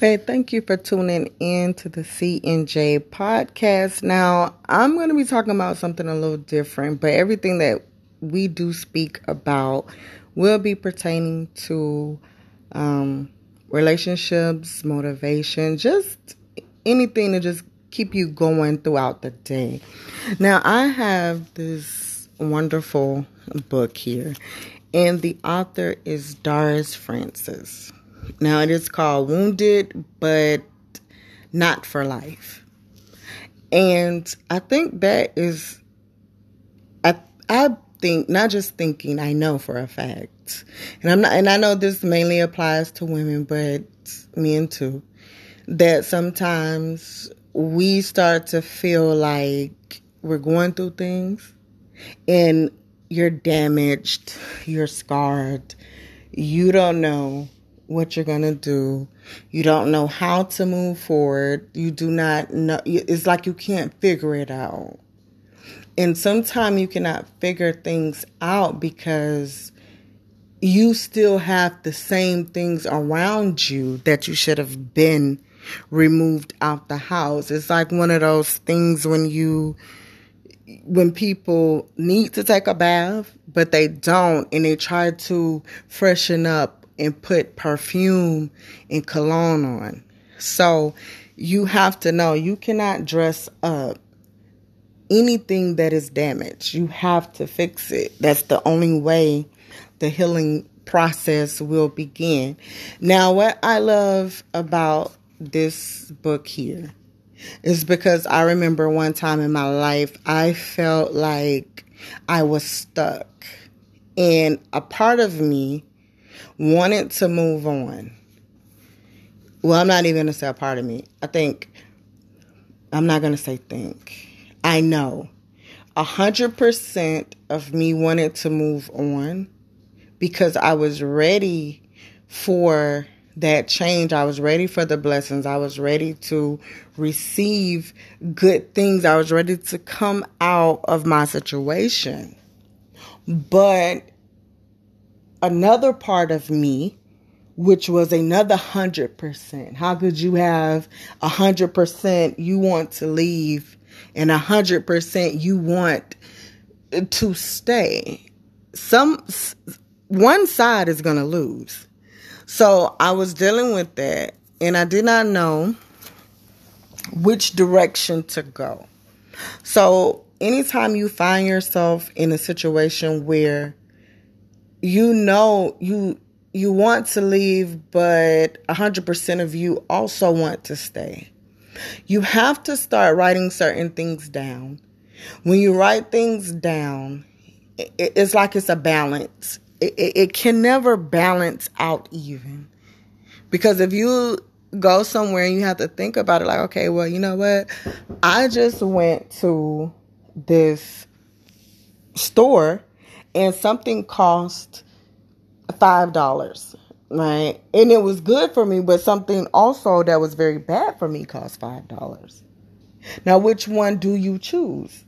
Hey, thank you for tuning in to the CNJ podcast. Now, I'm going to be talking about something a little different, but everything that we do speak about will be pertaining to um, relationships, motivation, just anything to just keep you going throughout the day. Now, I have this wonderful book here, and the author is Doris Francis. Now, it is called Wounded but Not for Life. And I think that is, I, I think, not just thinking, I know for a fact. And I'm not, and I know this mainly applies to women, but men too, that sometimes we start to feel like we're going through things and you're damaged, you're scarred, you don't know what you're going to do. You don't know how to move forward. You do not know. It's like you can't figure it out. And sometimes you cannot figure things out because you still have the same things around you that you should have been removed out the house. It's like one of those things when you when people need to take a bath but they don't and they try to freshen up and put perfume and cologne on. So you have to know you cannot dress up anything that is damaged. You have to fix it. That's the only way the healing process will begin. Now, what I love about this book here is because I remember one time in my life I felt like I was stuck. And a part of me wanted to move on. Well, I'm not even going to say a part of me. I think, I'm not going to say think. I know. A hundred percent of me wanted to move on because I was ready for that change. I was ready for the blessings. I was ready to receive good things. I was ready to come out of my situation. But another part of me, which was another hundred percent. How could you have a hundred percent you want to leave and a hundred percent you want to stay? Some one side is going to lose. So I was dealing with that and I did not know which direction to go. So anytime you find yourself in a situation where you know you you want to leave but 100% of you also want to stay. You have to start writing certain things down. When you write things down it's like it's a balance. It, it can never balance out even. Because if you go somewhere and you have to think about it like okay well you know what? I just went to this store and something cost five dollars right? And it was good for me but something also that was very bad for me cost five dollars. Now which one do you choose?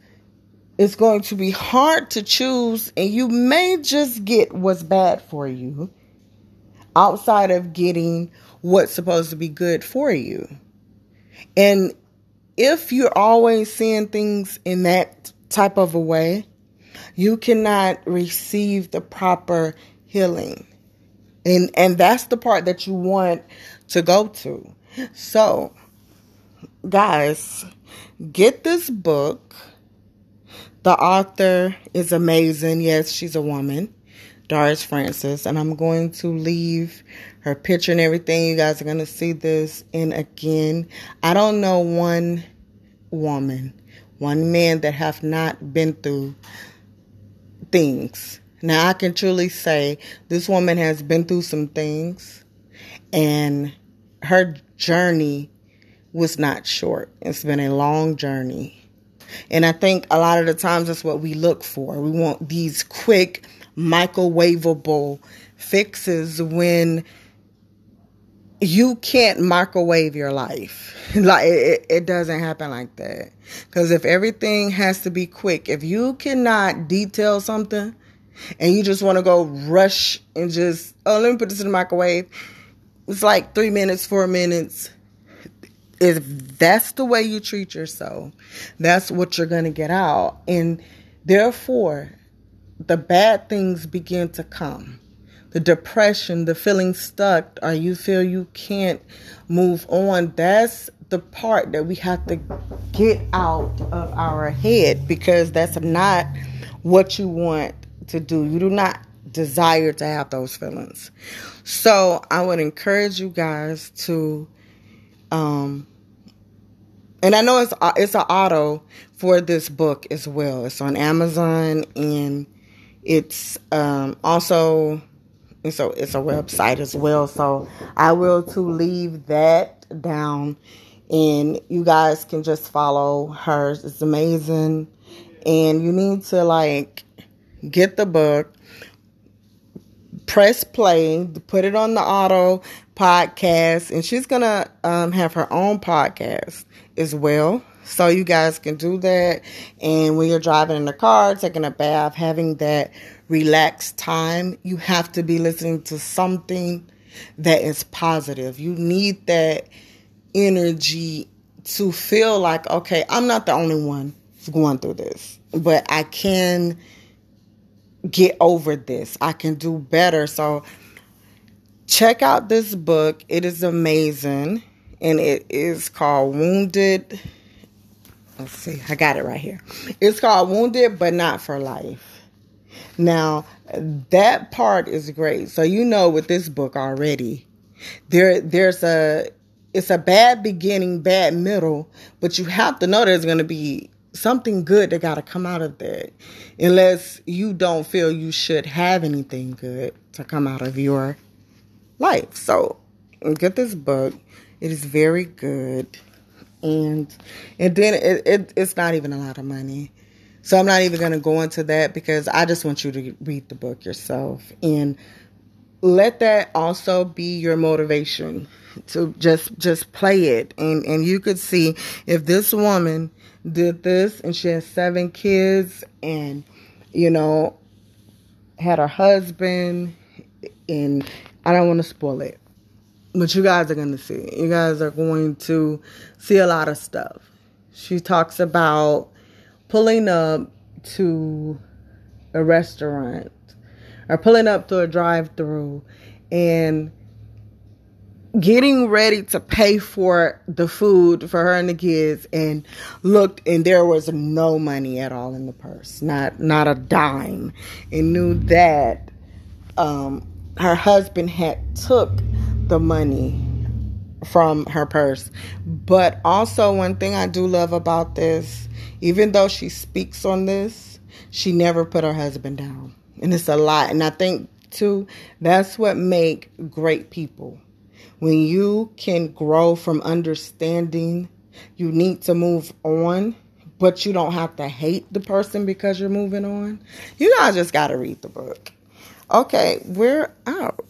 It's going to be hard to choose and you may just get what's bad for you outside of getting what's supposed to be good for you. And if you're always seeing things in that type of a way you cannot receive the proper healing. And and that's the part that you want to go to. So, guys, get this book. The author is amazing. Yes, she's a woman. Doris Francis, and I'm going to leave her picture and everything. You guys are going to see this. And again, I don't know one woman, one man that have not been through things. Now I can truly say this woman has been through some things and her journey was not short. It's been a long journey. And I think a lot of the times that's what we look for. We want these quick, microwavable fixes when you can't microwave your life. like it, it doesn't happen like that. Because if everything has to be quick, if you cannot detail something and you just want to go rush and just, oh, let me put this in the microwave, it's like three minutes, four minutes. If that's the way you treat yourself, that's what you're going to get out. And therefore, the bad things begin to come. The depression, the feeling stuck, or you feel you can't move on. That's the part that we have to get out of our head because that's not what you want to do. You do not desire to have those feelings. So I would encourage you guys to, um, and I know it's it's an auto for this book as well. It's on Amazon and it's um, also so it's a website as well. So I will to leave that down, and you guys can just follow hers. It's amazing, and you need to like get the book press play, put it on the auto podcast, and she's gonna um, have her own podcast as well. So you guys can do that. And when you're driving in the car, taking a bath, having that relaxed time, you have to be listening to something that is positive. You need that energy to feel like, okay, I'm not the only one going through this, but I can get over this. I can do better. So check out this book. It is amazing. And it is called Wounded. Let's see, I got it right here. It's called Wounded But Not for Life. Now, that part is great. So you know with this book already, there there's a it's a bad beginning, bad middle, but you have to know there's going to be something good that got to come out of that. Unless you don't feel you should have anything good to come out of your life. So, get this book. It is very good. And and then it, it it's not even a lot of money. So I'm not even going to go into that because I just want you to read the book yourself and let that also be your motivation to just just play it and and you could see if this woman did this and she has seven kids and you know had her husband and I don't want to spoil it but you guys are going to see. You guys are going to see a lot of stuff. She talks about pulling up to a restaurant or pulling up to a drive through and getting ready to pay for the food for her and the kids and looked and there was no money at all in the purse. Not not a dime. And knew that um, her husband had took the money from her purse. But also one thing i do love about this even though she speaks on this she never put her husband down. And it's a lot. And i think too that's what make great people. When you can grow from understanding you need to move on, but you don't have to hate the person because you're moving on, you guys just got to read the book. Okay, we're out.